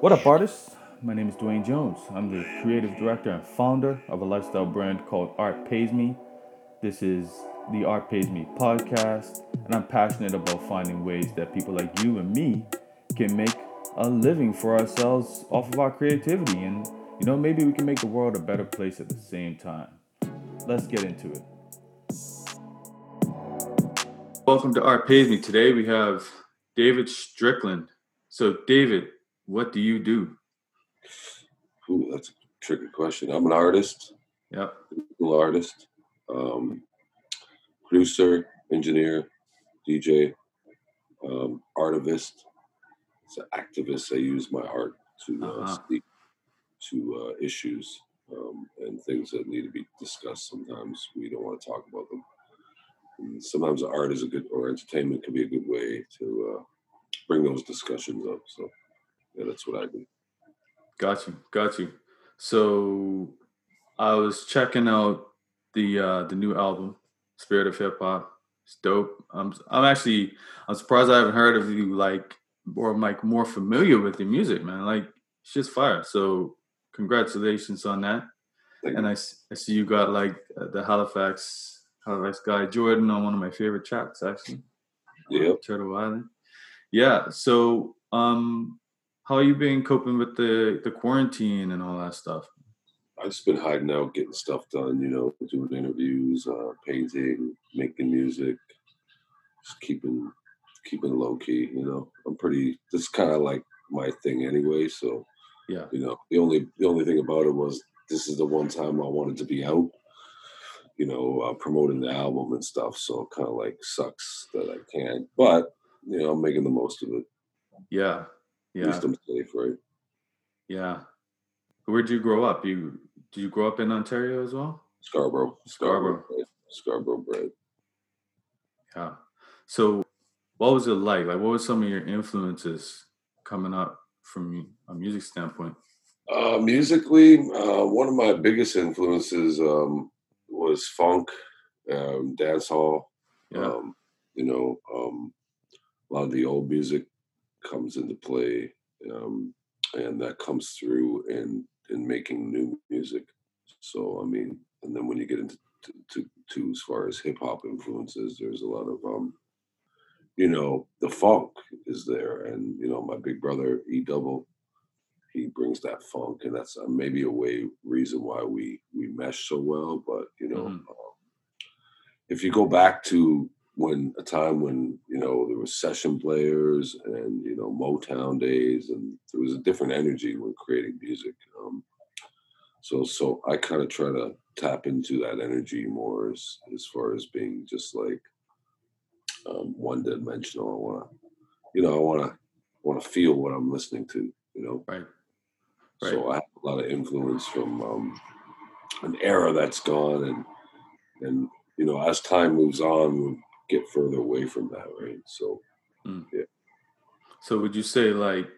What up, artists? My name is Dwayne Jones. I'm the creative director and founder of a lifestyle brand called Art Pays Me. This is the Art Pays Me podcast, and I'm passionate about finding ways that people like you and me can make a living for ourselves off of our creativity. And, you know, maybe we can make the world a better place at the same time. Let's get into it. Welcome to Art Pays Me. Today we have David Strickland. So, David, what do you do? Ooh, that's a tricky question. I'm an artist. Yep. artist, um, producer, engineer, DJ, um, artivist. It's an activist. I use my art to uh, uh-huh. speak to uh, issues um, and things that need to be discussed. Sometimes we don't want to talk about them. And sometimes art is a good, or entertainment can be a good way to uh, bring those discussions up. So yeah, that's what I do. Got you, got you. So I was checking out the uh the new album, Spirit of Hip Hop. It's dope. I'm I'm actually I'm surprised I haven't heard of you like or I'm like more familiar with your music, man. Like it's just fire. So congratulations on that. Thank and I, I see you got like uh, the Halifax Halifax guy Jordan on one of my favorite tracks actually. Yeah. Turtle Island. Yeah. So um how you been coping with the the quarantine and all that stuff? I've just been hiding out, getting stuff done. You know, doing interviews, uh, painting, making music, just keeping keeping low key. You know, I'm pretty. This kind of like my thing anyway. So yeah, you know, the only the only thing about it was this is the one time I wanted to be out. You know, uh, promoting the album and stuff. So kind of like sucks that I can't, but you know, I'm making the most of it. Yeah, yeah. Least I'm safe, right? Yeah. Where'd you grow up? You did you grow up in Ontario as well? Scarborough. Scarborough. Scarborough, Scarborough bred. Yeah. So what was it like? Like what were some of your influences coming up from a music standpoint? Uh, musically, uh, one of my biggest influences um, was funk, um, dancehall. Yeah. Um, you know, um, a lot of the old music comes into play, um, and that comes through in in making new music. So I mean, and then when you get into to, to, to as far as hip hop influences, there's a lot of um, you know, the funk is there, and you know, my big brother E Double, he brings that funk, and that's uh, maybe a way reason why we we mesh so well. But you know, mm-hmm. um, if you go back to when a time when you know there was session players and you know Motown days, and there was a different energy when creating music. Um, so so I kind of try to tap into that energy more as as far as being just like um, one dimensional. I want to, you know, I want to want to feel what I'm listening to. You know, right. right. So I have a lot of influence from um, an era that's gone, and and you know, as time moves on, get further away from that, right? So, mm. yeah. So, would you say, like,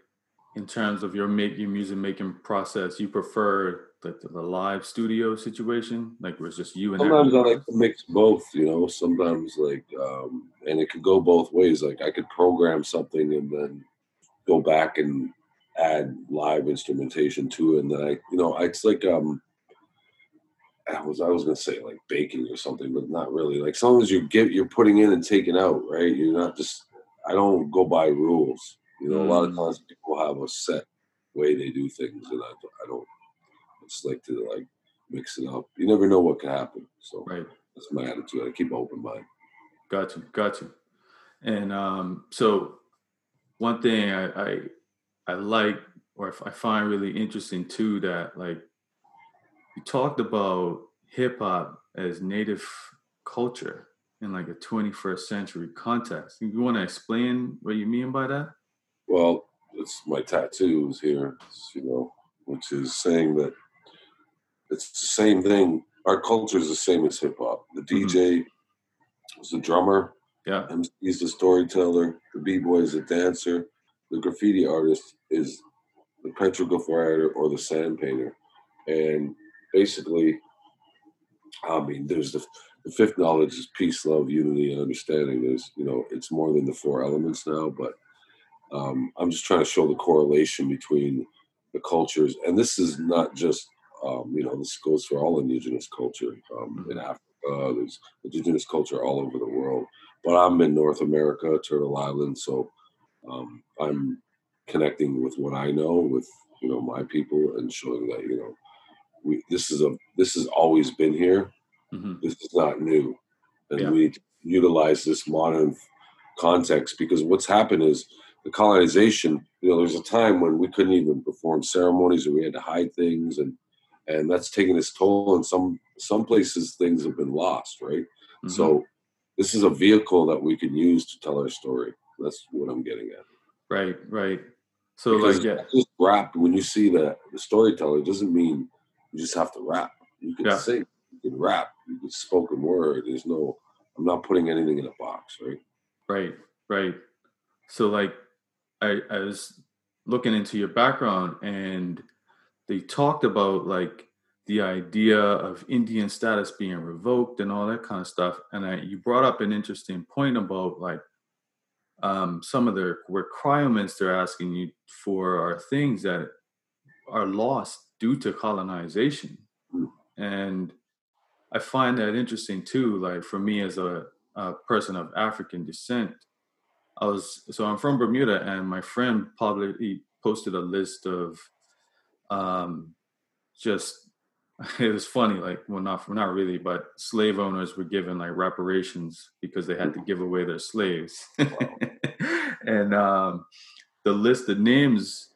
in terms of your make your music making process, you prefer the, the live studio situation, like where it's just you and sometimes I like to mix both. You know, sometimes like, um, and it could go both ways. Like, I could program something and then go back and add live instrumentation to it, and then I, you know, it's like um I was I was gonna say like baking or something, but not really. Like some as you get you're putting in and taking out, right? You're not just I don't go by rules. You know, mm. a lot of mm. times people have a set way they do things, and I, I don't. I just like to like mix it up. You never know what can happen. So right. that's my attitude. I keep an open mind. Got you, got you. And um, so one thing I, I I like or I find really interesting too that like you talked about hip hop as native culture in like a 21st century context. You want to explain what you mean by that? Well, it's my tattoos here, you know, which is saying that it's the same thing. Our culture is the same as hip hop. The DJ mm-hmm. is the drummer. Yeah. He's the storyteller. The b boy is a dancer. The graffiti artist is the petroglyph writer or the sand painter. And basically, I mean, there's the, the fifth knowledge is peace, love, unity, and understanding. There's, you know, it's more than the four elements now, but um, I'm just trying to show the correlation between the cultures, and this is not just um, you know this goes for all indigenous culture um, in mm-hmm. Africa. There's indigenous culture all over the world, but I'm in North America, Turtle Island, so um, I'm connecting with what I know with you know my people and showing that you know we this is a this has always been here. Mm-hmm. This is not new, and yeah. we utilize this modern context because what's happened is the colonization. You know, there's a time when we couldn't even perform ceremonies, or we had to hide things, and and that's taking its toll. And some some places things have been lost, right? Mm-hmm. So this is a vehicle that we can use to tell our story. That's what I'm getting at. Right, right. So because like yeah, just rap. When you see the the storyteller, doesn't mean you just have to rap. You can yeah. sing, you can rap, you can spoken word. There's no. I'm not putting anything in a box, right? Right, right. So like, I, I was looking into your background, and they talked about like the idea of Indian status being revoked and all that kind of stuff. And I, you brought up an interesting point about like um, some of the requirements they're asking you for are things that are lost due to colonization. And I find that interesting too. Like for me as a, a person of African descent, I was so I'm from Bermuda, and my friend probably posted a list of um, just it was funny like well not not really but slave owners were given like reparations because they had to give away their slaves and um, the list of names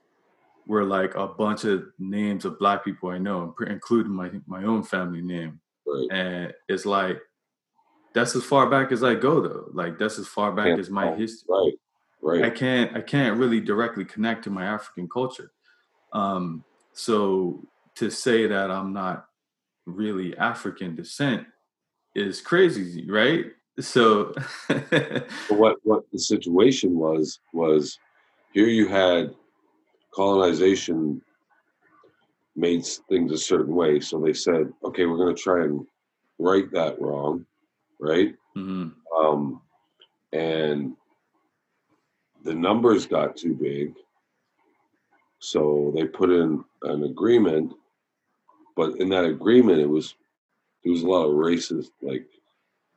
were like a bunch of names of black people i know including my my own family name. Right. and it's like that's as far back as i go though. Like that's as far back as my history right. Right. I can't i can't really directly connect to my african culture. Um so to say that I'm not really African descent is crazy, right? So what what the situation was was here you had colonization made things a certain way. So they said, okay, we're going to try and right that wrong, right? Mm-hmm. Um, and the numbers got too big. So they put in an agreement but in that agreement, it was there was a lot of racist, like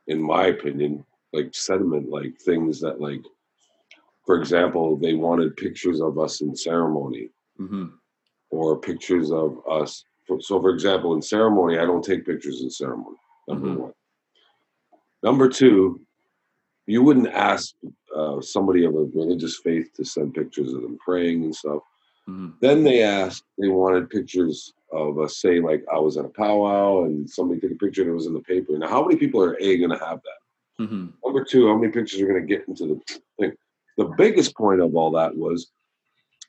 in my opinion, like sentiment, like things that like, for example, they wanted pictures of us in ceremony, mm-hmm. or pictures of us. So, for example, in ceremony, I don't take pictures in ceremony. Number mm-hmm. one. Number two, you wouldn't ask uh, somebody of a religious faith to send pictures of them praying and stuff. Mm-hmm. Then they asked, they wanted pictures of us say like I was at a powwow and somebody took a picture and it was in the paper. Now, how many people are a going to have that? Mm-hmm. Number two, how many pictures are going to get into the thing? The biggest point of all that was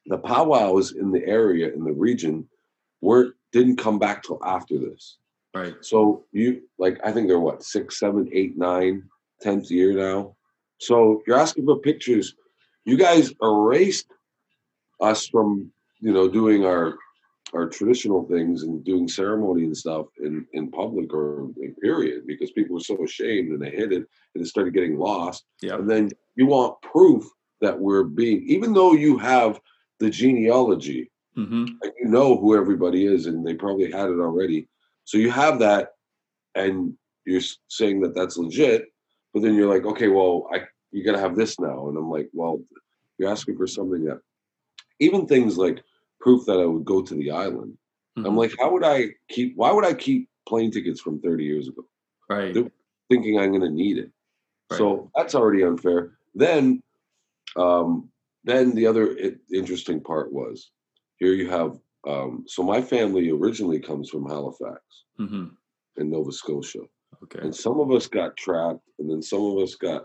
the powwows in the area in the region were didn't come back till after this. Right. So you like I think they're what six, seven, eight, nine, tenth year now. So you're asking for pictures. You guys erased us from you know doing our our traditional things and doing ceremony and stuff in in public or in period because people were so ashamed and they hid it and it started getting lost. Yeah. And then you want proof that we're being, even though you have the genealogy, mm-hmm. and you know who everybody is, and they probably had it already. So you have that, and you're saying that that's legit, but then you're like, okay, well, I you got to have this now, and I'm like, well, you're asking for something that even things like proof that I would go to the island. Mm-hmm. I'm like, how would I keep? Why would I keep plane tickets from 30 years ago? Right. They're thinking I'm going to need it. Right. So that's already unfair. Then, um, then the other interesting part was here you have. Um, so my family originally comes from Halifax mm-hmm. in Nova Scotia. Okay. And some of us got trapped, and then some of us got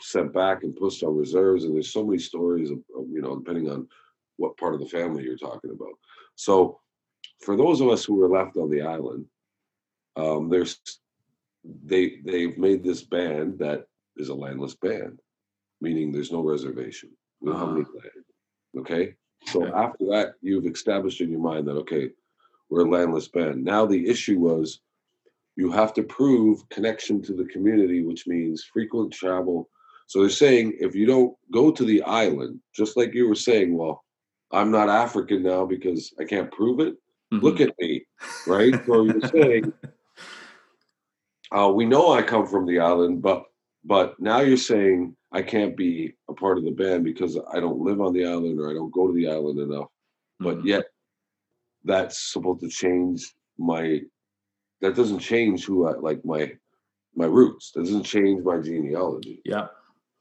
sent back and pushed on reserves. And there's so many stories of, of you know, depending on what part of the family you're talking about. So, for those of us who were left on the island, um, there's they they've made this band that is a landless band, meaning there's no reservation. We don't uh, have any ah. land. Okay, so okay. after that, you've established in your mind that okay, we're a landless band. Now the issue was you have to prove connection to the community, which means frequent travel. So they're saying if you don't go to the island, just like you were saying, well, I'm not African now because I can't prove it. Mm-hmm. Look at me, right? so you're saying, uh, we know I come from the island, but but now you're saying I can't be a part of the band because I don't live on the island or I don't go to the island enough. Mm-hmm. But yet, that's supposed to change my. That doesn't change who I like my my roots. That doesn't change my genealogy. Yeah.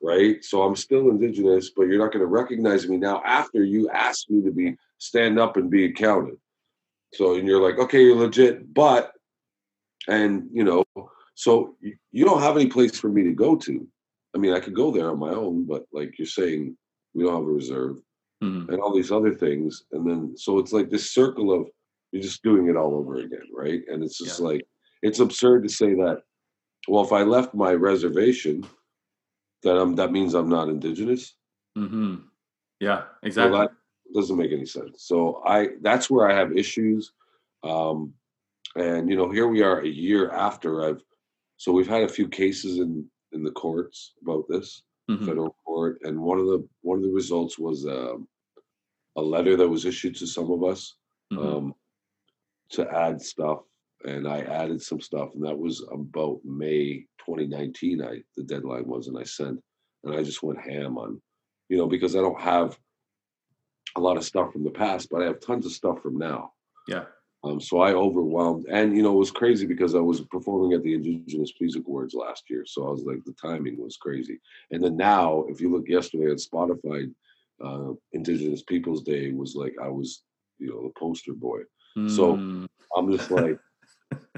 Right. So I'm still indigenous, but you're not going to recognize me now after you asked me to be stand up and be accounted. So and you're like, okay, you're legit, but and you know, so you, you don't have any place for me to go to. I mean, I could go there on my own, but like you're saying, we don't have a reserve mm-hmm. and all these other things. And then so it's like this circle of you're just doing it all over again, right? And it's just yeah. like it's absurd to say that well, if I left my reservation, that I'm that means I'm not indigenous. Mm-hmm. Yeah, exactly. Well, that doesn't make any sense. So I that's where I have issues. Um, and you know, here we are a year after I've so we've had a few cases in in the courts about this mm-hmm. federal court, and one of the one of the results was um, a letter that was issued to some of us mm-hmm. um, to add stuff and I added some stuff, and that was about May 2019. I the deadline was, and I sent, and I just went ham on, you know, because I don't have a lot of stuff from the past, but I have tons of stuff from now. Yeah. Um, so I overwhelmed, and you know, it was crazy because I was performing at the Indigenous Music Awards last year, so I was like, the timing was crazy. And then now, if you look yesterday on Spotify, uh, Indigenous Peoples Day was like I was, you know, the poster boy. Mm. So I'm just like,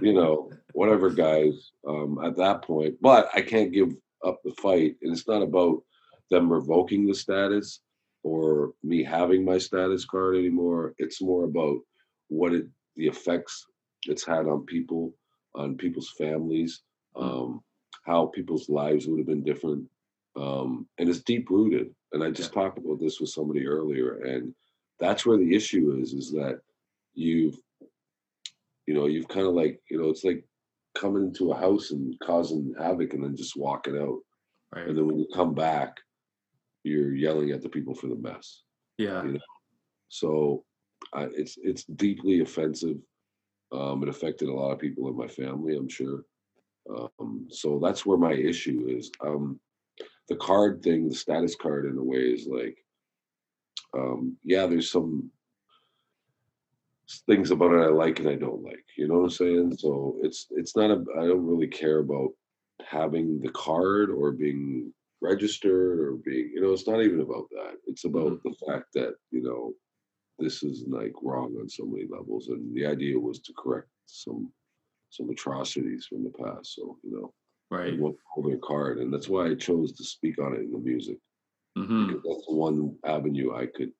you know, whatever, guys, um, at that point. But I can't give up the fight. And it's not about them revoking the status or me having my status card anymore. It's more about what it, the effects it's had on people, on people's families, um, how people's lives would have been different. Um, and it's deep rooted. And I just yeah. talked about this with somebody earlier. And that's where the issue is, is that you've you know, you've kind of like, you know, it's like coming into a house and causing havoc and then just walking out. Right. And then when you come back, you're yelling at the people for the mess. Yeah. You know? So I, it's it's deeply offensive. Um, it affected a lot of people in my family, I'm sure. Um, so that's where my issue is. Um, the card thing, the status card, in a way, is like, um, yeah, there's some things about it I like and I don't like. You know what I'm saying? So it's it's not a I don't really care about having the card or being registered or being you know it's not even about that. It's about mm-hmm. the fact that you know this is like wrong on so many levels and the idea was to correct some some atrocities from the past. So you know, right? Hold their card, and that's why I chose to speak on it in the music. Mm-hmm. Because that's the one avenue I could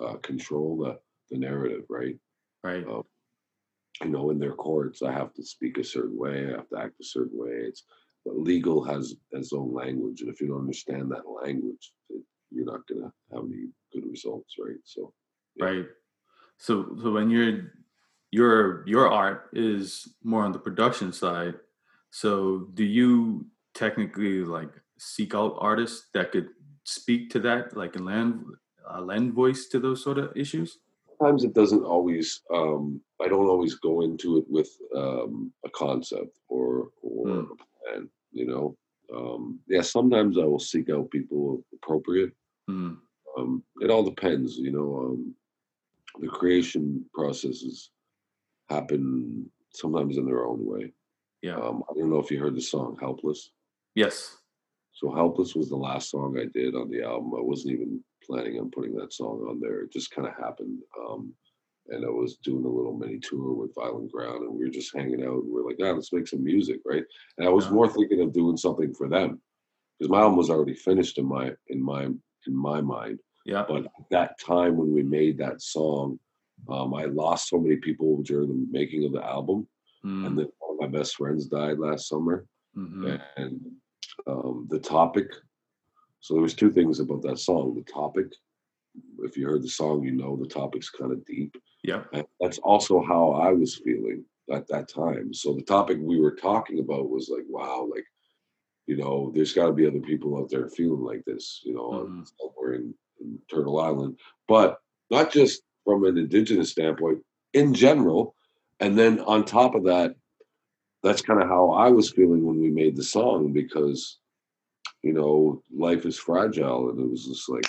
uh, control the the narrative, right? Right. Um, you know, in their courts, I have to speak a certain way. I have to act a certain way. It's legal has its own language, and if you don't understand that language, it, you're not going to have any good results, right? So, yeah. right. So, so when you're your your art is more on the production side. So, do you technically like seek out artists that could speak to that, like and lend uh, lend voice to those sort of issues? sometimes it doesn't always um, i don't always go into it with um, a concept or or mm. a plan you know um, yeah sometimes i will seek out people appropriate mm. it all depends you know um, the creation processes happen sometimes in their own way yeah um, i don't know if you heard the song helpless yes so helpless was the last song i did on the album i wasn't even planning on putting that song on there. It just kind of happened. Um, and I was doing a little mini tour with Violent Ground, and we were just hanging out. And we are like, "Ah, let's make some music, right?" And I was yeah. more thinking of doing something for them because my album was already finished in my in my in my mind. Yeah. But that time when we made that song, um, I lost so many people during the making of the album, mm. and then one of my best friends died last summer, mm-hmm. and um, the topic so there was two things about that song. The topic, if you heard the song, you know the topic's kind of deep. Yeah. And that's also how I was feeling at that time. So the topic we were talking about was like, wow, like you know, there's got to be other people out there feeling like this, you know, Mhm. somewhere in Turtle Island, but not just from an indigenous standpoint, in general. And then on top of that, that's kind of how I was feeling when we made the song because, you know, life is fragile, and it was just like,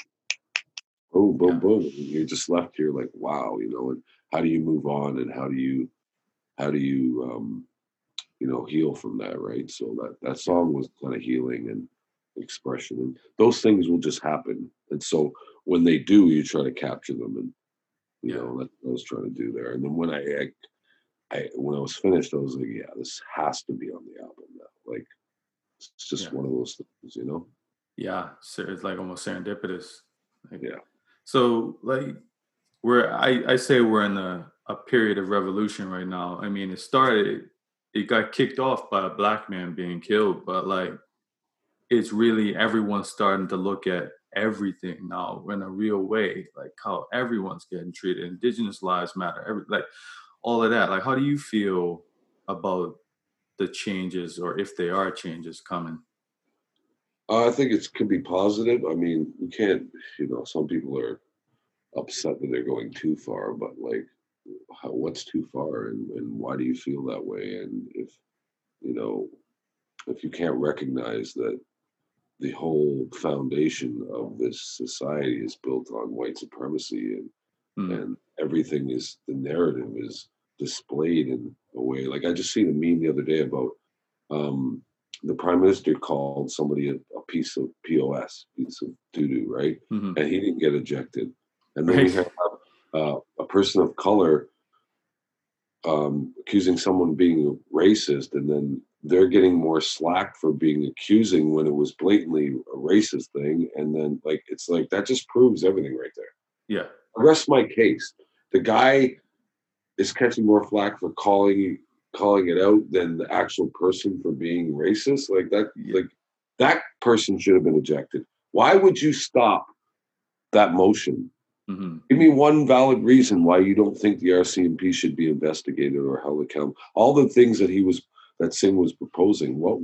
boom, boom, Yeah. boom. And you're just left here like, wow, you know, and how do you move on, and how do you, how do you, um, you know, heal from that, right? So that that song was kind of healing and expression, and those things will just happen. And so when they do, you try to capture them, and you Yeah. know that's what I was trying to do there. And then when I, I, I when I was finished, I was like, yeah, this has to be on the album now. Like it's just Yeah. one of those things, you know? Yeah, so it's like almost serendipitous. Like, Yeah. So like we're I, I say we're in a, a period of revolution right now. I mean it started it got kicked off by a black man being killed, but like it's really everyone's starting to look at everything now in a real way, like how everyone's getting treated. Indigenous lives matter. Every like all of that. Like how do you feel about the changes or if they are changes coming? I think it could be positive. I mean, we can't, you know, some people are upset that they're going too far, but like, how, what's too far and, and why do you feel that way? And if, you know, if you can't recognize that the whole foundation of this society is built on white supremacy and, Hmm. and everything is, the narrative is displayed in a way. Like I just seen a meme the other day about, um, the prime minister called somebody a, a piece of POS, piece of doo doo, right? Mhm. And he didn't get ejected. And then we have uh, a person of color um, accusing someone being racist, and then they're getting more slack for being accusing when it was blatantly a racist thing. And then, like, it's like that just proves everything right there. Yeah. Rest my case. The guy is catching more flack for calling calling it out than the actual person for being racist. Like that, Yeah. like that person should have been ejected. Why would you stop that motion? hmm Give me one valid reason why you don't think the RCMP should be investigated or held accountable. All the things that he was that Singh was proposing. What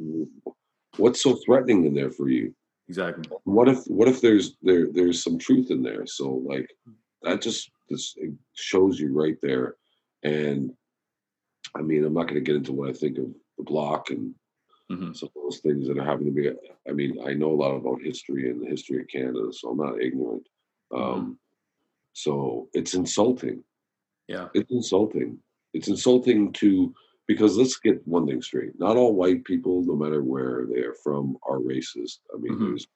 what's so threatening in there for you? Exactly. What if what if there's there there's some truth in there? So like that just this it shows you right there. And I mean, I'm not going to get into what I think of the Bloc and hmm some of those things that are happening to me. I mean, I know a lot about history and the history of Canada, so I'm not ignorant. Um, so it's insulting. Yeah. It's insulting. It's insulting to because let's get one thing straight. Not all white people, no matter where they are from, are racist. I mean, Mhm. there's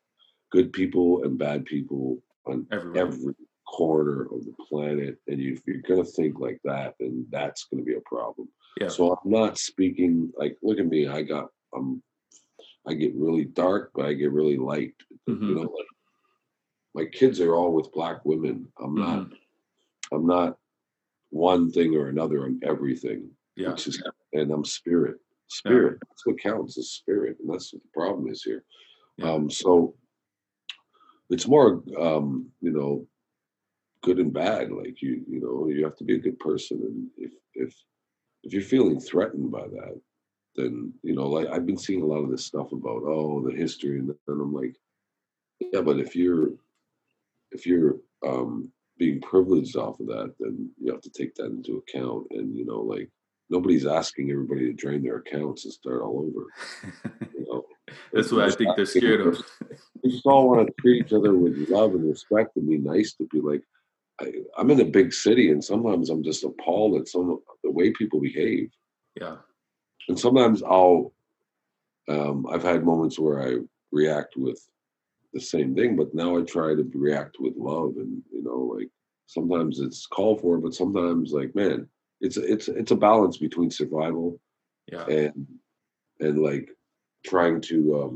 good people and bad people on Everywhere. every corner of the planet. And if you're going to think like that, then that's going to be a problem. Yeah. So I'm not speaking like, look at me. I got, I'm, I get really dark, but I get really light. Mhm. You know, like my kids are all with black women. I'm not, Mm-hmm. I'm not one thing or another. I'm everything. Yeah. Which is, and I'm spirit. Spirit. That's what counts is spirit. And that's what the problem is here. Yeah. Um, so it's more, um, you know, good and bad. Like you, you know, you have to be a good person. And if, if, if you're feeling threatened by that, then, you know, like I've been seeing a lot of this stuff about, oh, the history. And then I'm like, yeah, but if you're, if you're, um, being privileged off of that, then you have to take that into account. And, you know, like nobody's asking everybody to drain their accounts and start all over. You know, That's what I think they're scared of. we just all want to treat each other with love and respect and be nice to be like I, i'm in a big city and sometimes i'm just appalled at some of the way people behave Yeah. and sometimes i'll um, i've had moments where i react with the same thing but now i try to react with love and you know like sometimes it's called for but sometimes like man it's it's it's a balance between survival Yeah. and and like trying to um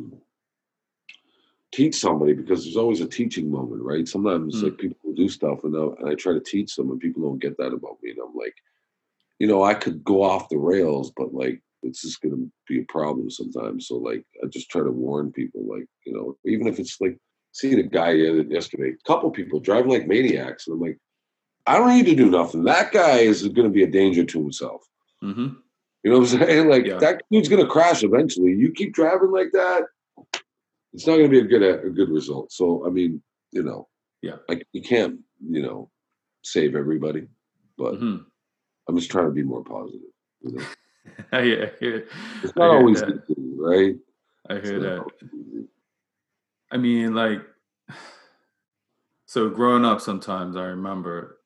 teach somebody because there's always a teaching moment right sometimes Mm. like people will do stuff and, I'll- and i try to teach them and people don't get that about me and i'm like you know i could go off the rails but like it's just going to be a problem sometimes so like i just try to warn people like you know even if it's like seeing a guy yesterday a couple people driving like maniacs and i'm like i don't need to do nothing that guy is going to be a danger to himself hmm you know what I'm saying? Like Yeah. that dude's gonna crash eventually. You keep driving like that, it's not going to be a good a good result. So I mean, you know, Yeah. like you can't, you know, save everybody, but Mhm. I'm just trying to be more positive. You know, yeah, I hear, it's not always easy, right? I hear not that. I mean, like, so growing up, sometimes I remember,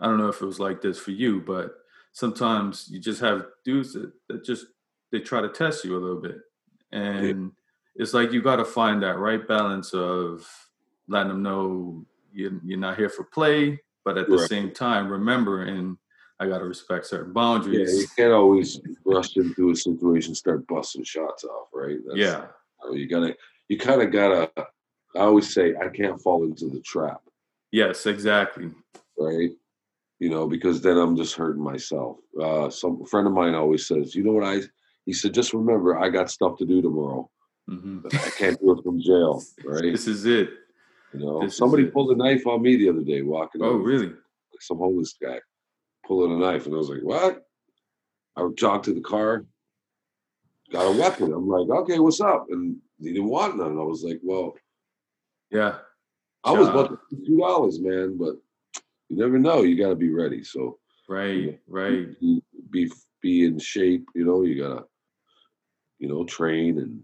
I don't know if it was like this for you, but sometimes you just have dudes that, that just, they try to test you a little bit. And it's like you got to find that right balance of letting them know you're, you're not here for play, but at the Right. same time, remembering I got to respect certain boundaries. Yeah, you can't always rush into a situation, start busting shots off, right? That's, Yeah. you, you gotta, you kind of gotta. I always say I can't fall into the trap, Yes, exactly. right? You know, because then I'm just hurting myself. Uh, some a friend of mine always says, you know what I? He said, just remember, I got stuff to do tomorrow. hmm I can't do it from jail, right? This is it. You know, this somebody pulled a knife on me the other day walking. Oh, over, really? like some homeless guy pulling a knife, and I was like, "What?" I jogged to the car, got a weapon. I'm like, "Okay, what's up?" And he didn't want none. I was like, "Well, Yeah. I was about to two dollars, man, but you never know. You got to be ready. So Right. Right. be be be in shape. You know, you gotta, you know, train and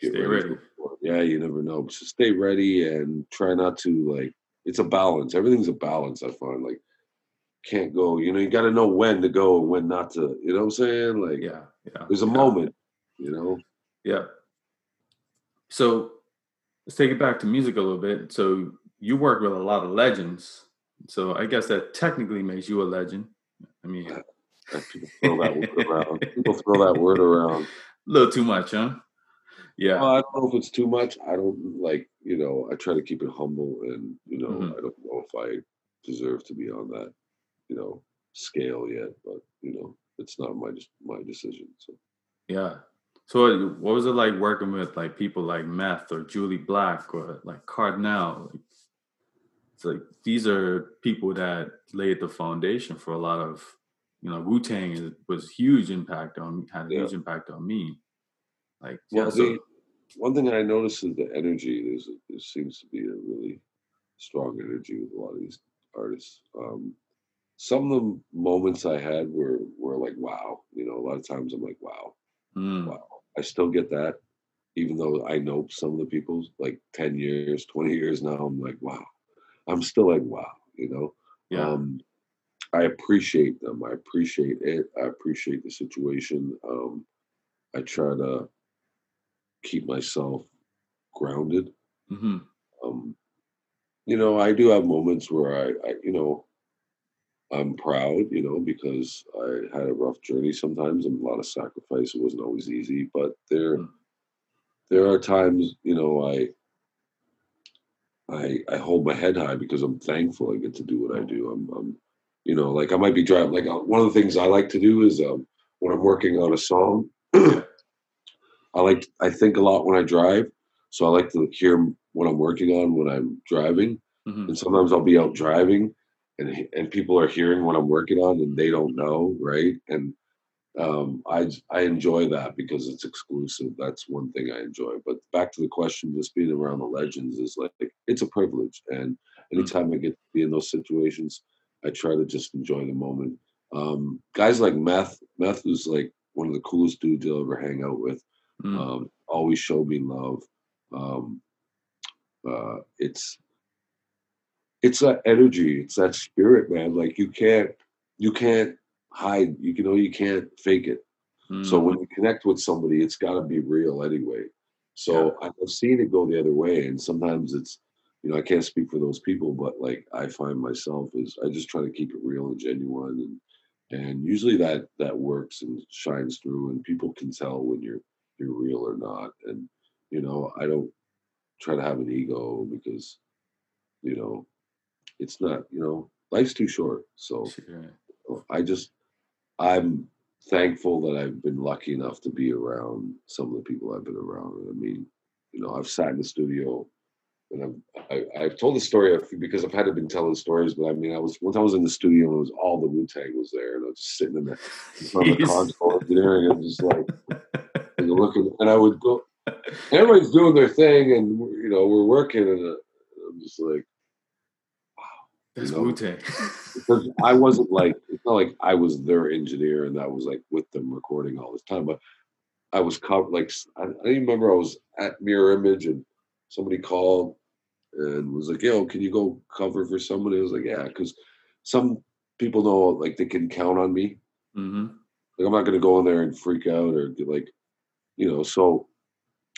get Stay ready. ready. Yeah, you never know. So stay ready and try not to like. It's a balance. Everything's a balance. I find like can't go. You know, you got to know when to go and when not to. You know what I'm saying? Like, Yeah. Yeah. there's a yeah, moment. You know. Yeah. So let's take it back to music a little bit. So you work with a lot of legends. So I guess that technically makes you a legend. I mean, people throw that word around. People throw that word around. A little too much, huh? Yeah. Well, I don't know if it's too much. I don't like. You know, I try to keep it humble, and you know, Mhm. I don't know if I deserve to be on that. You know, scale yet, but you know, it's not my my decision. So. Yeah. So what what was it like working with like people like Meth or Jully Black or like Kardinal? Like, these are people that laid the foundation for a lot of you know Wu Tang was huge impact on had a Yeah. huge impact on me. Like yeah, so the, one thing I noticed is the energy. There's a, there seems to be a really strong energy with a lot of these artists. Um, some of the moments I had were were like, wow. You know, a lot of times I'm like, wow, mm, wow. I still get that, even though I know some of the people like ten years, twenty years now. I'm like, wow. I'm still like, wow. You know. yeah, Um, I appreciate them. I appreciate it. I appreciate the situation. Um, I try to keep myself grounded. hmm Um, you know, I do have moments where I, I, you know, I'm proud, you know, because I had a rough journey sometimes and a lot of sacrifice. It wasn't always easy, but there, Mm. there are times, you know, I, I, I hold my head high because I'm thankful I get to do what I do. I'm, I'm you know, like I might be driving. Like uh, one of the things I like to do is um, when I'm working on a song, I like I think a lot when I drive. So I like to hear what I'm working on when I'm driving. hmm And sometimes I'll be out driving, and and people are hearing what I'm working on, and they don't know, right? And um, I I enjoy that because it's exclusive. That's one thing I enjoy. But back to the question, just being around the legends is like it's a privilege, and anytime I get to be in those situations, I try to just enjoy the moment. Um, guys like Meth, Meth is like one of the coolest dudes you'll ever hang out with. mm, Um, always show me love. Um, uh, it's it's that energy, it's that spirit, man. Like you can't you can't hide. You know you can't fake it. So mm, when you connect with somebody, it's got to be real anyway. So I've seen it go the other way, and sometimes it's you know I can't speak for those people, but like I find myself is I just try to keep it real and genuine, and and usually that that works and shines through, and people can tell when you're you're real or not. And you know I don't try to have an ego because you know it's not you know life's too short. So sure. I just I'm thankful that I've been lucky enough to be around some of the people I've been around. I mean, you know, I've sat in the studio and I've I, I've told the story because I've had to been telling stories, but I mean, I was once I was in the studio and it was all the Wu Tang was there, and I was just sitting in the in front of the console engineering and just like and looking, and I would go. everybody's doing their thing, and you know we're working, and uh, I'm just like, That's you know? Wu Tang. because I wasn't like it's not like I was their engineer and I was like with them recording all this time, but I was covered like I, I remember I was at Mirror Image and somebody called and was like, "Yo, can you go cover for somebody?" I was like, "Yeah," because some people know like they can count on me. hmm Like I'm not going to go in there and freak out or get like, you know. So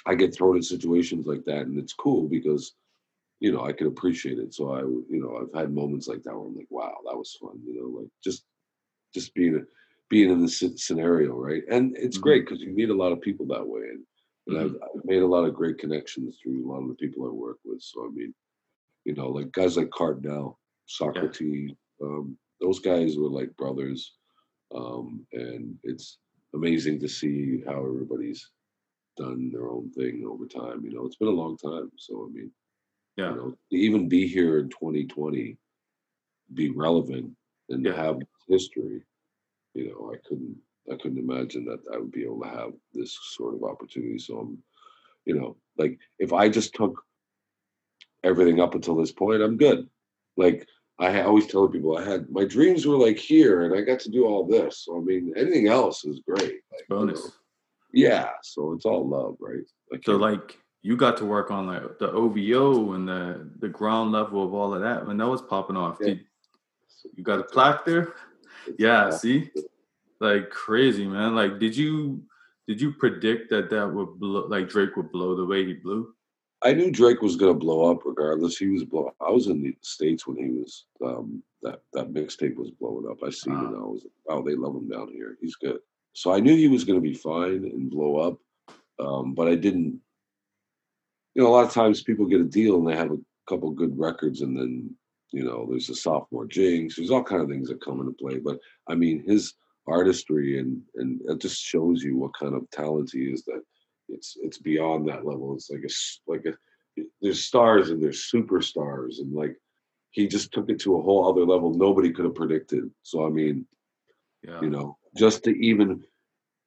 I get thrown in situations like that, and it's cool because you know I could appreciate it. So I, you know, I've had moments like that where I'm like, wow, that was fun. You know, like just just being being in this scenario, right? And it's Mhm. great because you meet a lot of people that way, and, and I've, I've made a lot of great connections through a lot of the people I work with. So I mean, you know, like guys like Kardinal, Saukrates, um, those guys were like brothers, um, and it's amazing to see how everybody's done their own thing over time. You know, it's been a long time, so I mean, Yeah. you know, to even be here in 2020, be relevant, and Yeah. have history, you know, I couldn't, I couldn't imagine that I would be able to have this sort of opportunity. So I'm, you know, like if I just took everything up until this point, I'm good. Like I always tell people, I had my dreams were like here, and I got to do all this. So I mean, anything else is great. Like, you know, yeah. So it's all love, right? Like, So like you got to work on like the OVO and the the ground level of all of that when that was popping off. Yeah. You got a plaque there? Yeah, see? Like crazy, man. Like did you did you predict that that would blow like Drake would blow the way he blew? I knew Drake was gonna blow up regardless. He was blow. I was in the states when he was um, that that mixtape was blowing up. I seen it. Wow. and I was like, wow, they love him down here. He's good. So I knew he was gonna be fine and blow up, um, but I didn't. You know, a lot of times people get a deal and they have a couple good records, and then you know there's a sophomore jinx. There's all kind of things that come into play. But I mean, his artistry and and it just shows you what kind of talent he is. That it's it's beyond that level. It's like a like a there's stars and there's superstars and like he just took it to a whole other level nobody could have predicted. So I mean, Yeah. you know, just to even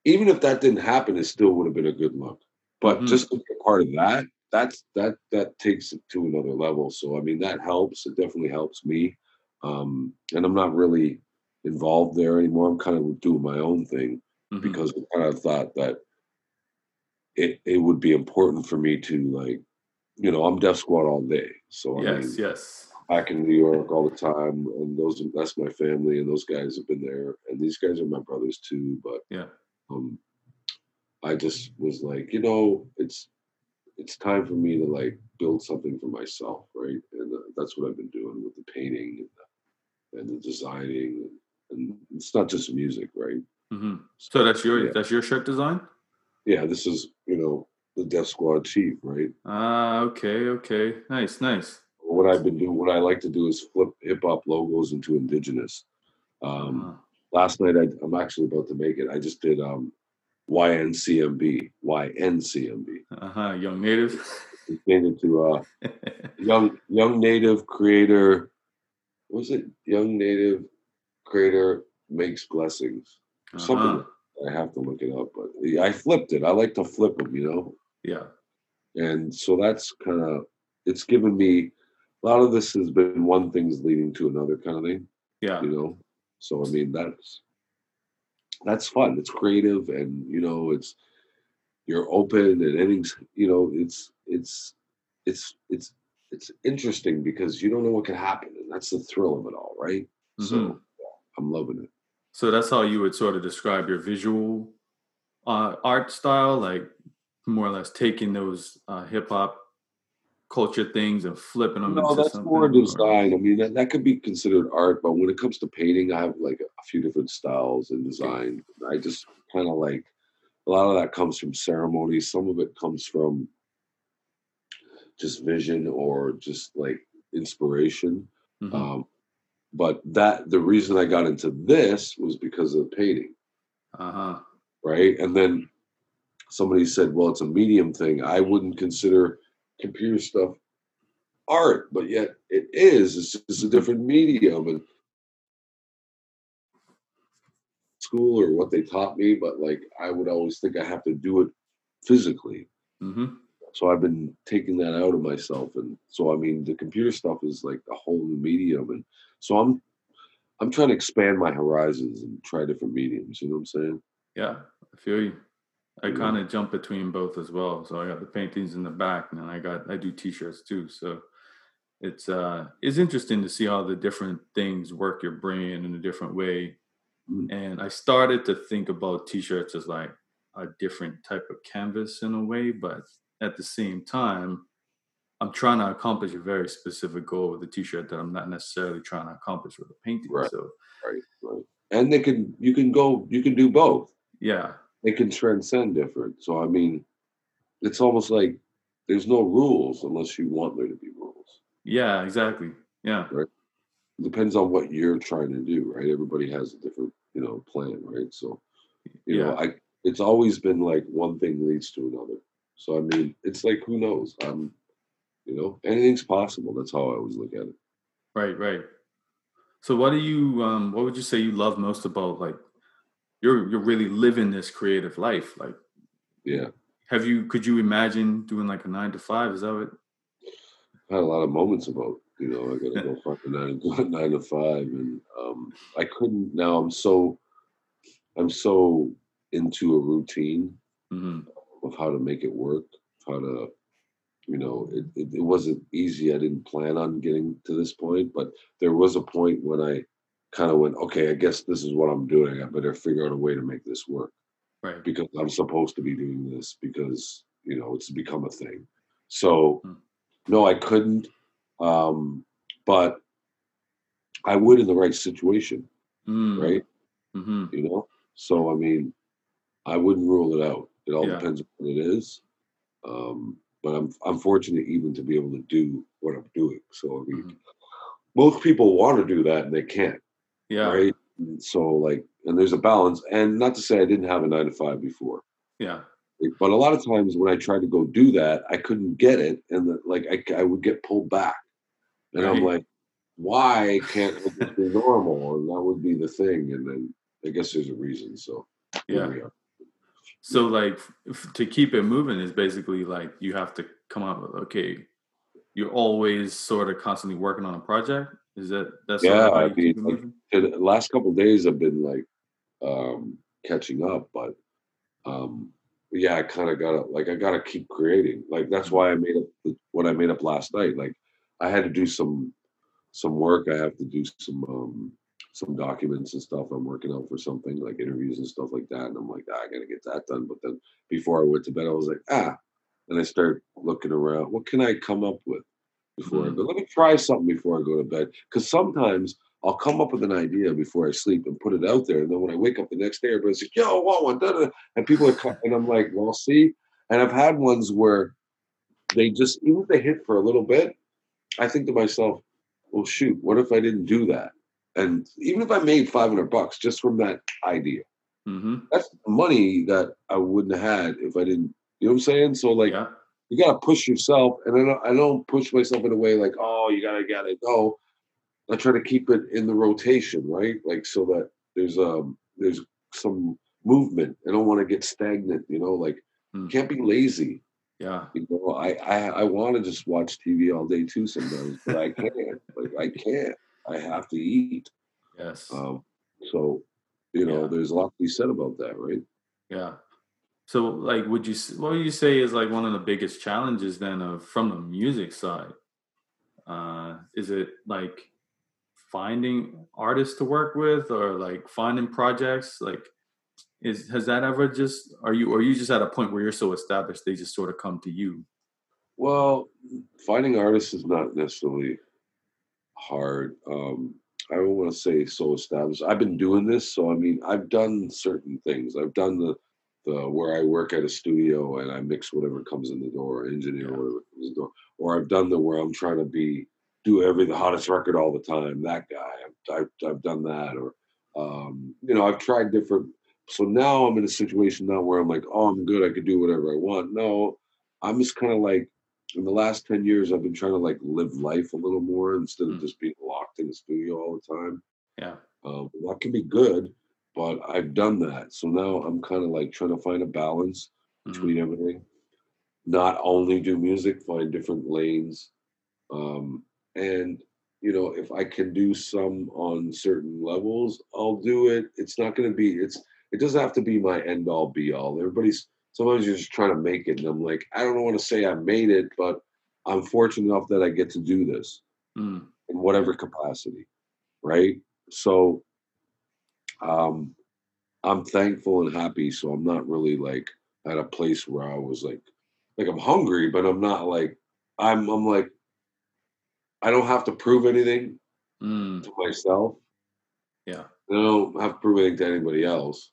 even if that didn't happen, it still would have been a good look. But Mhm. just to be a part of that, that's that that takes it to another level. So I mean, that helps. It definitely helps me. Um, and I'm not really involved there anymore. I'm kind of doing my own thing Mhm. because I kind of thought that it it would be important for me to like, you know, I'm Def Squad all day. So I yes, mean, yes. back in New York all the time, and those that's my family, and those guys have been there, and these guys are my brothers too. But Yeah. um, I just was like, you know, it's it's time for me to like build something for myself, right? And uh, that's what I've been doing with the painting and the, and the designing, and, it's not just music, right? hmm So that's your Yeah. that's your shirt design? Yeah, this is you know the Def Squad chief, right? Ah, okay, okay. Nice, nice. What I've been doing, what I like to do is flip hip hop logos into indigenous. Um, Uh, last night I, I'm actually about to make it. I just did um, YNCMB, YNCMB. uh-huh. Young native. It's named to uh, young young native creator. Was it young native creator makes blessings? Something Uh-huh. I have to look it up, but I flipped it. I like to flip them, you know. Yeah. and so that's kind of it's given me a lot of this has been one thing's leading to another kind of thing Yeah. you know so i mean that's that's fun. It's creative and you know it's you're open and anything's you know it's it's it's it's it's interesting because you don't know what can happen and that's the thrill of it all right? Mhm. so yeah, i'm loving it. So that's how you would sort of describe your visual uh, art style, like more or less taking those uh, hip hop culture things and flipping them no that's more or- design. I mean that, that could be considered art but when it comes to painting i have like a few different styles and design. I just kind of like a lot of that comes from ceremony some of it comes from just vision or just like inspiration. Mhm. um, but that the reason i got into this was because of the painting. Uh-huh. right? And then somebody said well it's a medium thing. I wouldn't consider computer stuff art but yet it is it's just a different medium and school or what they taught me but like i would always think i have to do it physically Mm-hmm. So I've been taking that out of myself, and so I mean, the computer stuff is like a whole new medium, and so I'm I'm trying to expand my horizons and try different mediums. You know what I'm saying? Yeah, I feel you. I kind of jump between both as well. So I got the paintings in the back, and then I got I do t-shirts too. So it's uh it's interesting to see how the different things work your brain in a different way. Mm. And I started to think about t-shirts as like a different type of canvas in a way, but at the same time, I'm trying to accomplish a very specific goal with a t-shirt that I'm not necessarily trying to accomplish with a painting. Right. So Right, right. And they can you can go you can do both. yeah, They can transcend different. So I mean, it's almost like there's no rules unless you want there to be rules. yeah, exactly. Yeah. It depends on what you're trying to do, right? Everybody has a different, you know, plan, right? So, you know, I it's always been like one thing leads to another. So I mean, it's like who knows? Um, you know, anything's possible. That's how I always look at it. Right, right. So what do you um what would you say you love most about like you're you're really living this creative life? Like Yeah. have you could you imagine doing like a nine to five? Is that what I had a lot of moments about, you know, I gotta go fuck a nine to nine to five. And um I couldn't now I'm so I'm so into a routine hmm of how to make it work, how to, you know, it, it, it wasn't easy. I didn't plan on getting to this point, but there was a point when I kind of went, okay, I guess this is what I'm doing. I better figure out a way to make this work right. because I'm supposed to be doing this because, you know, it's become a thing. So, Hmm. no, I couldn't. Um, but I would in the right situation, Mm, right? hmm you know so i mean i wouldn't rule it out it all Yeah. depends on what it is um but i'm i'm fortunate even to be able to do what i'm doing so i mean Mhm. most people want to do that and they can't Yeah. right And so like and there's a balance and not to say i didn't have a nine to five before Yeah. but a lot of times when i tried to go do that i couldn't get it and the, like I, I would get pulled back and i'm like why can't it be normal and that would be the thing and then i guess there's a reason so Yeah. So like f- to keep it moving is basically like you have to come up with okay, you're always sort of constantly working on a project. Is that that's Yeah, I you keep it mean, like, the last couple of days I've been like um catching up, but um yeah, I kind of gotta like I gotta keep creating. Like that's why I made up what I made up last night. Like I had to do some some work. I have to do some um some documents and stuff. I'm working out for something like interviews and stuff like that. And I'm like, ah, I gotta get that done. But then before I went to bed, I was like, ah, and I started looking around. What can I come up with before I Mhm. go? Let me try something before I go to bed. Because sometimes I'll come up with an idea before I sleep and put it out there. And then when I wake up the next day, everybody's like, yo, what one? Da, da, da." And people are, and I'm like, well, see. And I've had ones where they just, even if they hit for a little bit, I think to myself, well, shoot, what if I didn't do that? And even if I made 500 bucks just from that idea, Mm-hmm. that's money that I wouldn't have had if I didn't, you know what I'm saying? So, like, yeah. You got to push yourself and I don't, I don't push myself in a way like oh you gotta gotta go i try to keep it in the rotation right like so that there's um there's some movement i don't want to get stagnant you know like you Mm. can't be lazy Yeah. you know i i, I want to just watch tv all day too sometimes but i can't like i can't i have to eat Yes. um so you know Yeah. there's a lot to be said about that right Yeah. So, like, would you what would you say is like one of the biggest challenges then of from the music side? Uh, is it like finding artists to work with, or like finding projects? Like, is has that ever just are you are you just at a point where you're so established they just sort of come to you? Well, finding artists is not necessarily hard. Um, I don't want to say so established. I've been doing this, so I mean, I've done certain things. I've done the the where I work at a studio and I mix whatever comes in the door, engineer Yeah. whatever comes in the door, or I've done the where I'm trying to be do every the hottest record all the time. That guy, I've I've, I've done that, or um, you know, I've tried different. So now I'm in a situation now where I'm like, oh, I'm good. I could do whatever I want. No, I'm just kind of like in the last 10 years i've been trying to like live life a little more instead of Mm. just being locked in the studio all the time Yeah. um, that can be good but i've done that so now i'm kind of like trying to find a balance Mhm. between everything not only do music, find different lanes. Um, and you know, if I can do some on certain levels, I'll do it. It's not going to be. It's. It doesn't have to be my end all be all. Everybody's sometimes you're just trying to make it, and I'm like, I don't want to say I made it, but I'm fortunate enough that I get to do this Mm. in whatever capacity, right? So, um, I'm thankful and happy. So I'm not really like at a place where I was like, like I'm hungry, but I'm not like I'm. I'm like I don't have to prove anything Mm. to myself. Yeah. I don't have to prove anything to anybody else.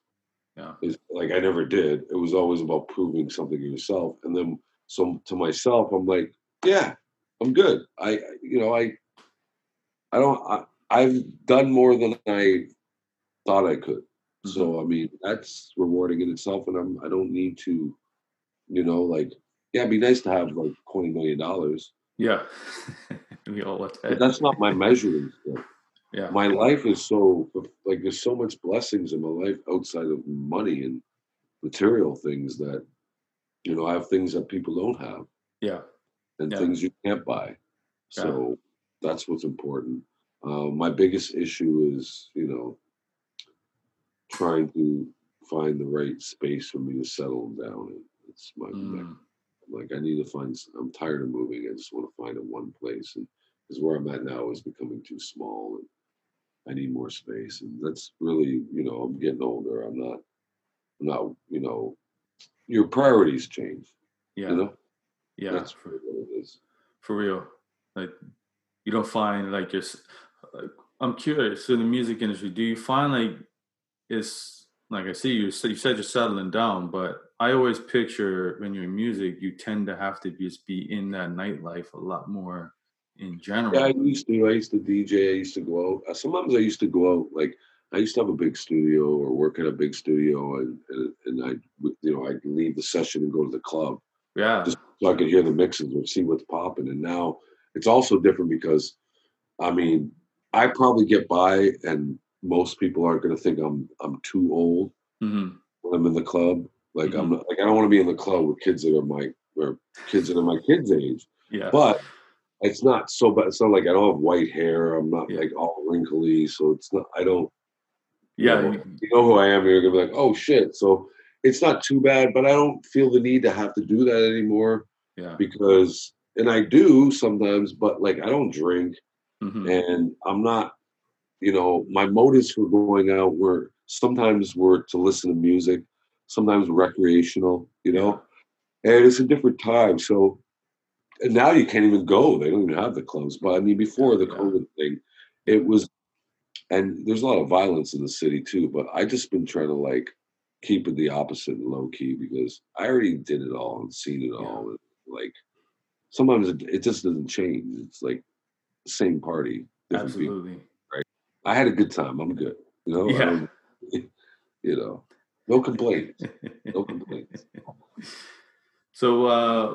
Yeah. It's like I never did. It was always about proving something to yourself. And then so to myself, I'm like, yeah, I'm good. I you know, I I don't I, I've done more than I thought I could. Mm-hmm. So I mean that's rewarding in itself and I'm I don't need to, you know, like yeah, it'd be nice to have like twenty million dollars. Yeah. we all But that's not my measuring stick. Yeah. my life is so like there's so much blessings in my life outside of money and material things that you know I have things that people don't have Yeah. and Yeah. things you can't buy. So that's what's important. Uh, my biggest issue is you know trying to find the right space for me to settle down in. It's my Mm. like I need to find. I'm tired of moving. I just want to find a one place, and because where I'm at now is becoming too small, and I need more space. And that's really, you know, I'm getting older. I'm not. I'm not. You know, your priorities change. Yeah. You know, yeah. that's for, what it is. for real. Like you don't find like your s- like I'm curious in the music industry, do you find like it's like I see you said you said you're settling down, but I always picture when you're in music, you tend to have to just be in that nightlife a lot more in general. Yeah, I used to. I used to DJ. I used to go out. uh, Sometimes I used to go out. Like I used to have a big studio or work in a big studio, and and, and I, you know, I'd leave the session and go to the club. yeah. just so I could hear the mixes or see what's popping. And now it's also different because, I mean, I probably get by, and most people aren't going to think I'm I'm too old hmm when I'm in the club. Like I'm Mhm. not, like I don't want to be in the club with kids that are my or kids that are my kids' age. Yeah. But it's not so bad. It's not like I don't have white hair. I'm not Yeah. like all wrinkly, so it's not. I don't. yeah. know, you- you know who I am. You're gonna be like, oh shit. So it's not too bad, but I don't feel the need to have to do that anymore yeah. because and I do sometimes, but like I don't drink hmm and I'm not, you know, my motives for going out were sometimes were to listen to music, sometimes recreational, you know, and it's a different time. So and now you can't even go. They don't even have the clubs. But I mean, before the. COVID thing, it was, and there's a lot of violence in the city too. But I just been trying to like keep it the opposite and low key because I already did it all and seen it all. And, like sometimes it, it just doesn't change. It's like same party. different people. I had a good time. I'm good. You know. Yeah. don't- you know, no complaints. No complaints. so uh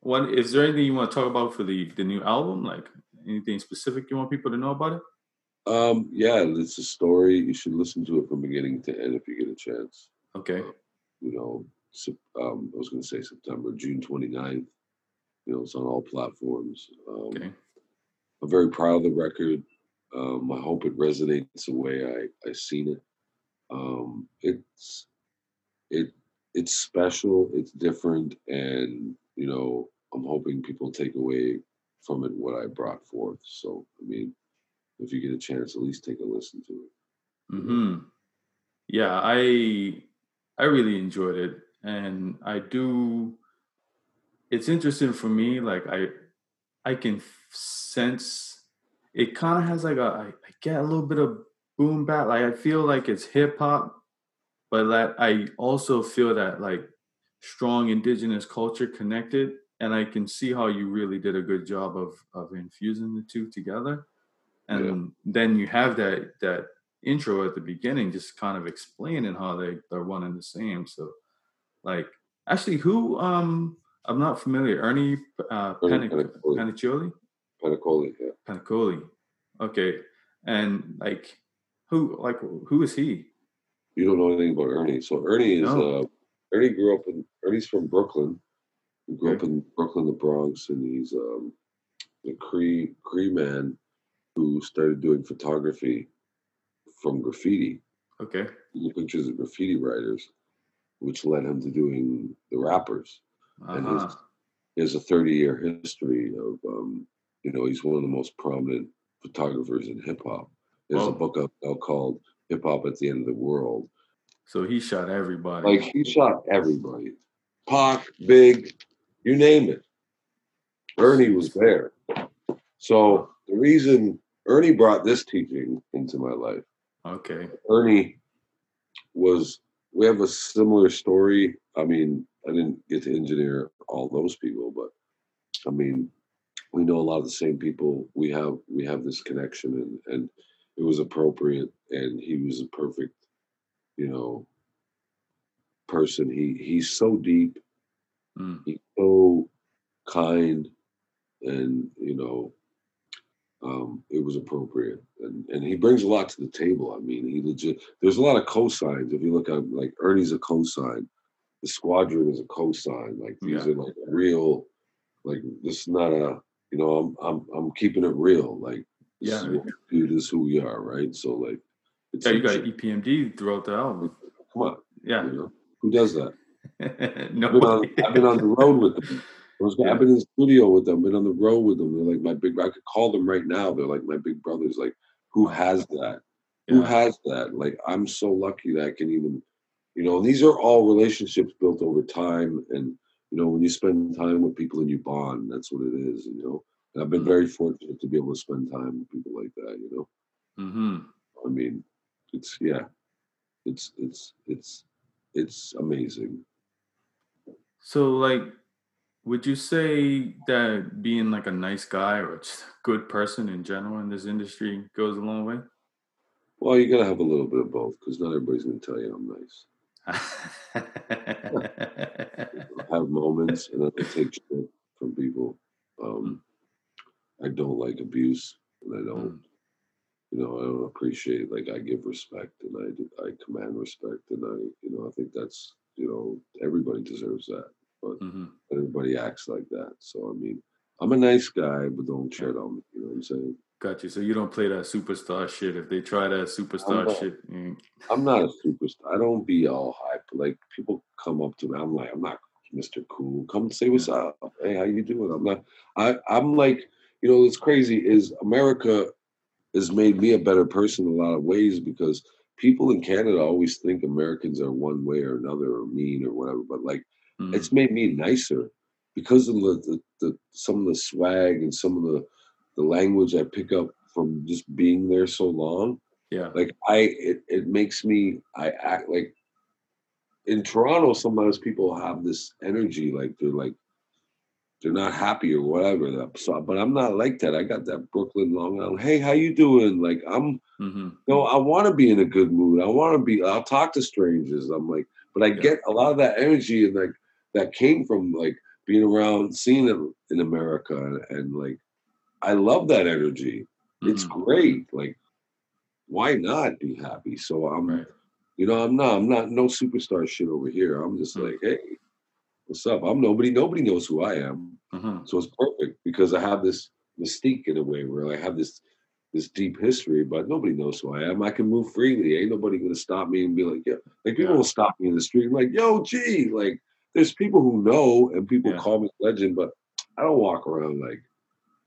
what is there anything you want to talk about for the the new album? Like anything specific you want people to know about it? Um, yeah, it's a story. You should listen to it from beginning to end if you get a chance. Okay. You know, um, I was going to say September, June 29th. You know, it's on all platforms. Um, Okay. I'm very proud of the record. Um, I hope it resonates the way I I seen it. Um, it's it it's special. It's different, and you know, I'm hoping people take away from it what I brought forth. So, I mean, if you get a chance, at least take a listen to it. Hmm. Yeah, I I really enjoyed it, and I do. It's interesting for me. Like I, I can sense it. Kind of has like a. I, I get a little bit of boom bap. Like I feel like it's hip hop, but that I also feel that like strong indigenous culture connected, and I can see how you really did a good job of of infusing the two together and then you have that that intro at the beginning just kind of explaining how they they're one and the same so like actually who um i'm not familiar ernie uh Paniccioli. Paniccioli, yeah. paniccioli okay and like who like who is he You don't know anything about Ernie. So Ernie is No. uh Ernie grew up in Ernie's from Brooklyn. He grew up in Brooklyn, the Bronx, and he's um, a Cree Cree man who started doing photography from graffiti. Okay. The pictures of graffiti writers, which led him to doing the rappers. Uh-huh. And his, he has a 30 year history of, um, you know, he's one of the most prominent photographers in hip hop. There's oh. a book out called Hip Hop at the End of the World. So he shot everybody. Like he shot everybody. Pac, Big, you name it. Ernie was there. So the reason Ernie brought this teaching into my life. Okay. Ernie was we have a similar story. I mean, I didn't get to engineer all those people, but I mean, we know a lot of the same people. We have we have this connection, and and it was appropriate, and he was a perfect, you know, person. He he's so deep, mm. he's so kind, and you know, um, it was appropriate. And and he brings a lot to the table. I mean, he legit. There's a lot of cosigns. If you look at like Ernie's a cosign, the Squadron is a cosign. Like these yeah. are like real. Like this is not a. You know, I'm I'm I'm keeping it real. Like yeah, dude is who we are, right? So like, yeah, you got EPMD throughout the album. Come on, yeah. You know? Who does that? no, I've been, on, I've been on the road with them. Was, yeah. I've been in the studio with them, been on the road with them. They're like my big. I could call them right now. They're like my big brothers. Like who has that? Yeah. Who has that? Like I'm so lucky that I can even, you know. these are all relationships built over time, and you know when you spend time with people and you bond, that's what it is. You know, and I've been mm-hmm. very fortunate to be able to spend time with people like that. You know, mm-hmm. I mean, it's yeah, it's it's it's it's amazing. So like would you say that being like a nice guy or a good person in general in this industry goes a long way? Well, you gotta have a little bit of both because not everybody's gonna tell you I'm nice. I have moments and I take shit from people. Um, I don't like abuse, and I don't, mm. you know, I don't appreciate. Like I give respect, and I I command respect, and I, you know, I think that's, you know, everybody deserves that but mm-hmm. everybody acts like that. So I mean, I'm a nice guy, but don't tread on me. You know what I'm saying? Got you. So you don't play that superstar shit. If they try that superstar I'm not, shit, mm. I'm not a superstar. I don't be all hype. Like people come up to me, I'm like, I'm not Mr. Cool. Come say what's up. Hey, how you doing? I'm not. I I'm like, you know, it's crazy. Is America has made me a better person in a lot of ways because people in Canada always think Americans are one way or another or mean or whatever. But like Mm. It's made me nicer because of the, the, the, some of the swag and some of the the language I pick up from just being there so long. Yeah. Like I it, it makes me I act like in Toronto sometimes people have this energy like they're like they're not happy or whatever. So, but I'm not like that. I got that Brooklyn Long Island. Hey, how you doing? Like I'm, mm-hmm. you know, I want to be in a good mood. I want to be. I'll talk to strangers. I'm like, but I yeah. get a lot of that energy and like that came from like being around, seeing it in America, and, and like I love that energy. Mm-hmm. It's great. Like, why not be happy? So I'm, right. you know, I'm not, I'm not no superstar shit over here. I'm just mm-hmm. like, hey, what's up? I'm nobody. Nobody knows who I am. Mm-hmm. So it's perfect because I have this mystique in a way where I have this this deep history, but nobody knows who I am. I can move freely. Ain't nobody gonna stop me and be like, yeah. Like people yeah. will stop me in the street, like, yo, gee, like there's people who know and people yeah. call me legend, but I don't walk around like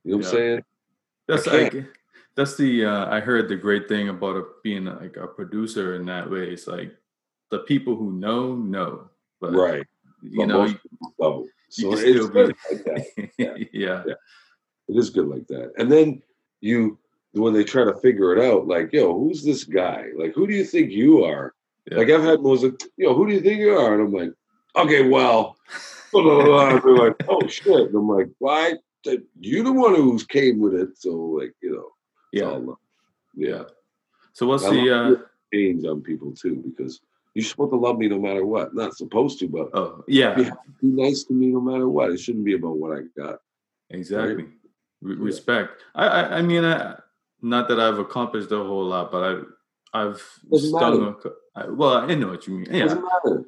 you know what yeah. I'm saying. That's like that's the uh, I heard the great thing about a, being like a producer in that way. It's like the people who know know, but right. You but know, you, know. So you it's good like that. Yeah. yeah. yeah, it is good like that. And then you when they try to figure it out, like, yo, who's this guy? Like, who do you think you are? Yeah. Like I've had most like, yo, who do you think you are? And I'm like, okay, well, blah, blah, blah. they're like, oh shit. And I'm like, why? You the one who came with it, so like, you know, yeah, yeah. So what's the uh, change on people too? Because you're supposed to love me no matter what. Not supposed to, but oh yeah, be, be nice to me no matter what. It shouldn't be about what I got. Exactly. Right? Re- respect. I, I, I mean, I, not that I've accomplished a whole lot, but I, I've stung. A, I, well, I know what you mean. Yeah. Doesn't matter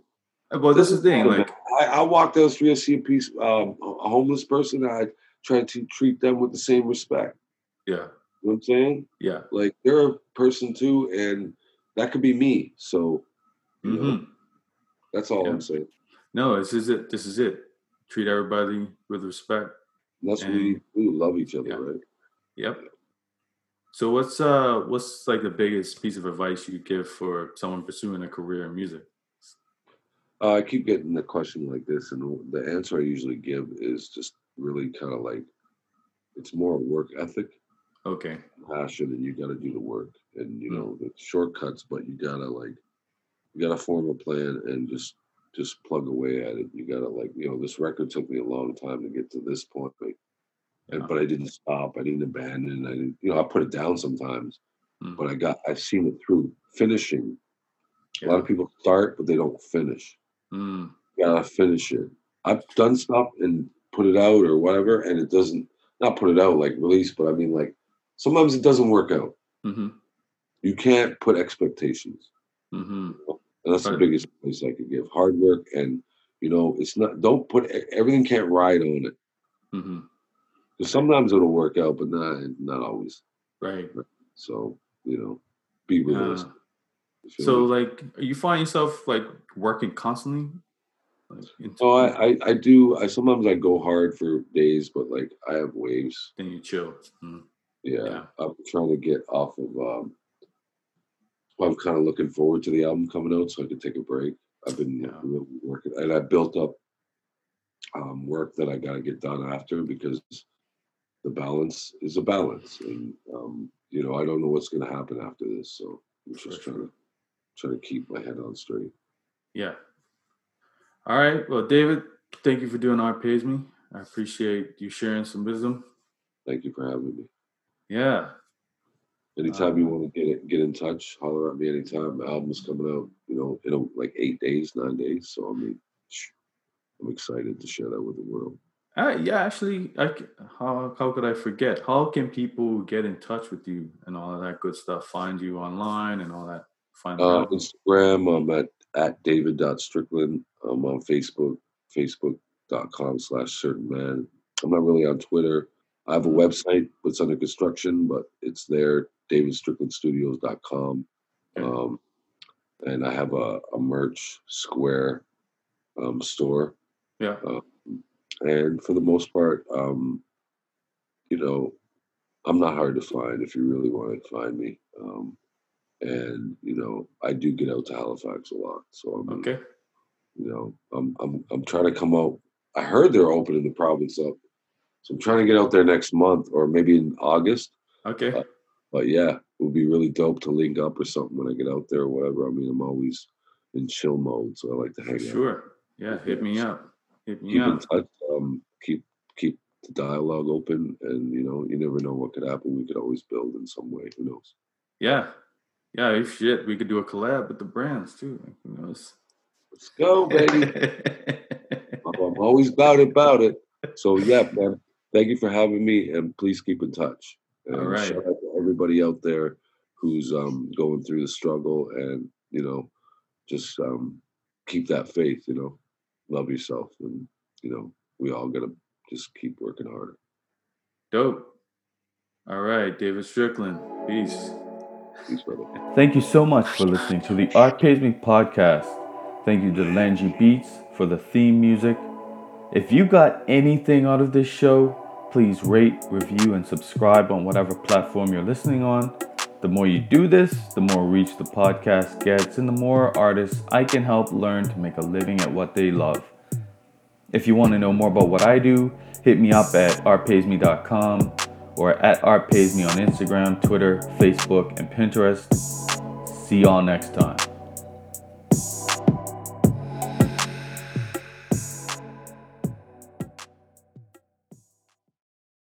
Well, this is the thing. Like, I, I walk down the street, I see a piece, um, a homeless person, I try to treat them with the same respect. yeah, You know what I'm saying? yeah. Like they're a person too, and that could be me. So you know, that's all Yeah. I'm saying. No, this is it. This is it. Treat everybody with respect. And that's what we we love each other, Yeah. right? Yep. So what's uh what's like the biggest piece of advice you give for someone pursuing a career in music? Uh, I keep getting the question like this, and the answer I usually give is just really kind of like it's more work ethic, Okay. passion, and you got to do the work, and you Mm. know the shortcuts, but you gotta like you gotta form a plan and just just plug away at it. You gotta like you know this record took me a long time to get to this point, like, and, but I didn't stop. I didn't abandon. I didn't you know I put it down sometimes, Mm. but I got I've seen it through finishing. A lot of people start, but they don't finish. Mm. gotta finish it. I've done stuff and put it out or whatever, and it doesn't not put it out like release, but I mean like sometimes it doesn't work out. Mm-hmm. You can't put expectations. Mm-hmm. And that's the biggest advice I could give. Hard work and you know, it's not don't put everything can't ride on it. Mm-hmm. Because sometimes it'll work out, but not not always. Right. So, you know, be realistic. Uh, so like you find yourself like working constantly? Oh, I, I I do. I sometimes I go hard for days, but like I have waves. then you chill. Mm. Yeah, Yeah. I'm trying to get off of. um I'm kind of looking forward to the album coming out, so I can take a break. I've been Yeah. really working, and I built up um, work that I got to get done after because the balance is a balance, and um, you know I don't know what's going to happen after this, so I'm just sure. trying to trying to keep my head on straight. Yeah. All right. Well, David, thank you for doing Art Pays Me. I appreciate you sharing some wisdom. Thank you for having me. Yeah. Anytime you Uh, want to get it, get in touch, holler at me anytime. My album's coming out, you know, in a, like eight days, nine days. So I mean, I'm excited to share that with the world. Uh, yeah, actually, I, how, how could I forget? How can people get in touch with you and all of that good stuff? Find you online and all that. Find Uh? Instagram, I'm at, at david.strickland. I'm on Facebook, facebook.com slash certain man. I'm not really on Twitter. I have a Mhm. website, but it's under construction, but it's there, davidstricklandstudios.com. Um, and I have a, a merch square um, store. Yeah. And for the most part, um, you know, I'm not hard to find if you really want to find me. Um, and you know, I do get out to Halifax a lot, so I'm, Okay. you know, I'm I'm I'm trying to come out. I heard they're opening the province up, so I'm trying to get out there next month or maybe in August. Okay. Uh, But yeah, it would be really dope to link up or something when I get out there or whatever. I mean, I'm always in chill mode, so I like to For hang out. sure. Yeah. Hit me up. Hit me Keep in touch. Um, keep keep the dialogue open, and you know, you never know what could happen. We could always build in some way. Who knows? Yeah. Yeah. If shit, we could do a collab with the brands too. Like, who knows? Let's go, baby. I'm always about it, about it. So yeah, man. Thank you for having me, and please keep in touch. And All right. shout out to everybody out there who's um, going through the struggle, and you know, just um, keep that faith. You know, love yourself, and you know, we all gotta just keep working harder. Dope. All right, David Strickland. Peace. Brother. Thank you so much for listening to the Art Pays Me podcast. Thank you to Langy Beats for the theme music. If you got anything out of this show, please rate, review, and subscribe on whatever platform you're listening on. The more you do this, the more reach the podcast gets, and the more artists I can help learn to make a living at what they love. If you want to know more about what I do, hit me up at artpaysme.com or at artpaysme on Instagram, Twitter, Facebook, and Pinterest. See y'all next time.